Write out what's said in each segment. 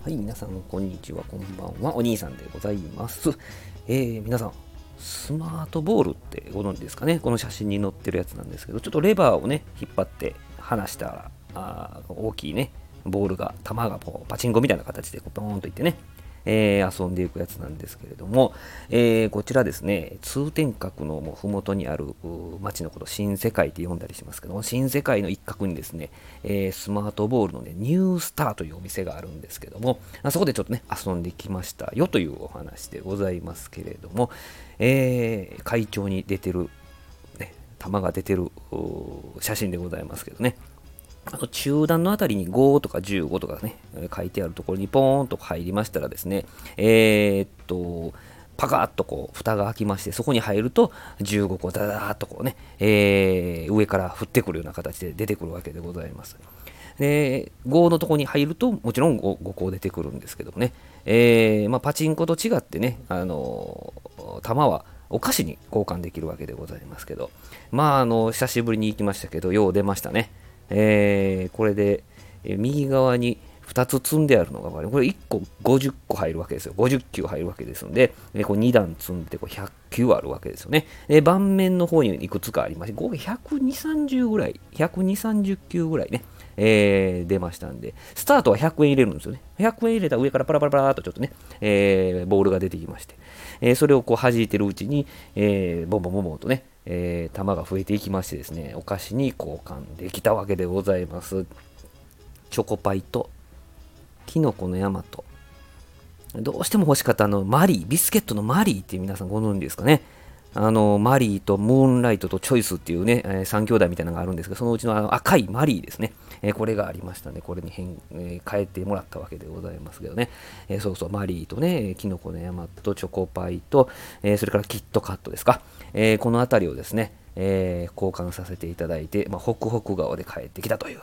はい皆さん、こんにちは、こんばんは。お兄さんでございます。えー、皆さん、スマートボールってご存知ですかね？この写真に載ってるやつなんですけど、ちょっとレバーをね、引っ張って離したら、あ大きいね、ボールが、球がこうパチンコみたいな形でこうポーンといってね、えー、遊んでいくやつなんですけれども、えー、こちらですね、通天閣のもう麓にある町のこと、新世界って呼んだりしますけども、新世界の一角にですね、えー、スマートボールのね、ニュースターというお店があるんですけども、あそこでちょっとね、遊んできましたよというお話でございますけれども、えー、会長に出てる、ね、玉が出てる写真でございますけどね、あの中段のあたりに5とか15とかね、書いてあるところにポーンと入りましたらですね、えー、っと、パカッとこう、蓋が開きまして、そこに入ると15個ダダーっとこうね、えー、上から降ってくるような形で出てくるわけでございます。で、5のとこに入ると、もちろん 5, 5個出てくるんですけどもね、えー、まあ、パチンコと違ってね、あのー、弾はお菓子に交換できるわけでございますけど、まあ、あの、久しぶりに行きましたけど、よう出ましたね。えー、これで、え右側に2つ積んであるのが分かるこれ1個50個入るわけですよ。50球入るわけですので、えこう2段積んでこう100球あるわけですよね。で盤面の方にいくつかありまして、合計120、30ぐらい、120、30球ぐらいね、えー、出ましたんで、スタートは100円入れるんですよね。100円入れた上からパラパラパラっとちょっとね、えー、ボールが出てきまして、え、それをこう弾いてるうちに、えボンボンボンボンとね、えー、玉が増えていきましてですね、お菓子に交換できたわけでございます。チョコパイと、キノコの山と、どうしても欲しかったあのマリー、ビスケットのマリーって皆さんご存知ですかね？あのマリーとムーンライトとチョイスっていうね、えー、3兄弟みたいなのがあるんですけど、そのうちのあの赤いマリーですね、えー、これがありましたので、これに変、えー、変えてもらったわけでございますけどね、えそうそう、マリーとね、キノコの山とチョコパイと、えそれからキットカットですか、えこの辺りをですね、え交換させていただいて、まあ、ホクホク顔で帰ってきたという、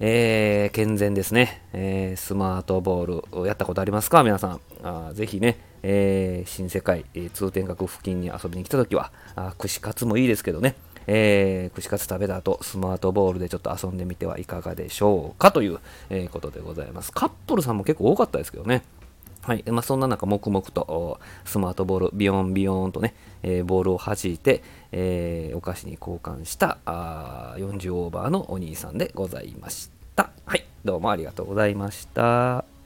えー、健全ですね、えー、スマートボールをやったことありますか？皆さん。あぜひね、えー、新世界、えー、通天閣付近に遊びに来たときは、あ串カツもいいですけどね、えー、串カツ食べた後、スマートボールでちょっと遊んでみてはいかがでしょうか？という、え、ことでございます。カップルさんも結構多かったですけどね。はい。まあ、そんな中、黙々とスマートボール、ビヨンビヨンとね、えー、ボールを弾いて、えー、お菓子に交換したあ40オーバーのお兄さんでございました。はい。どうもありがとうございました。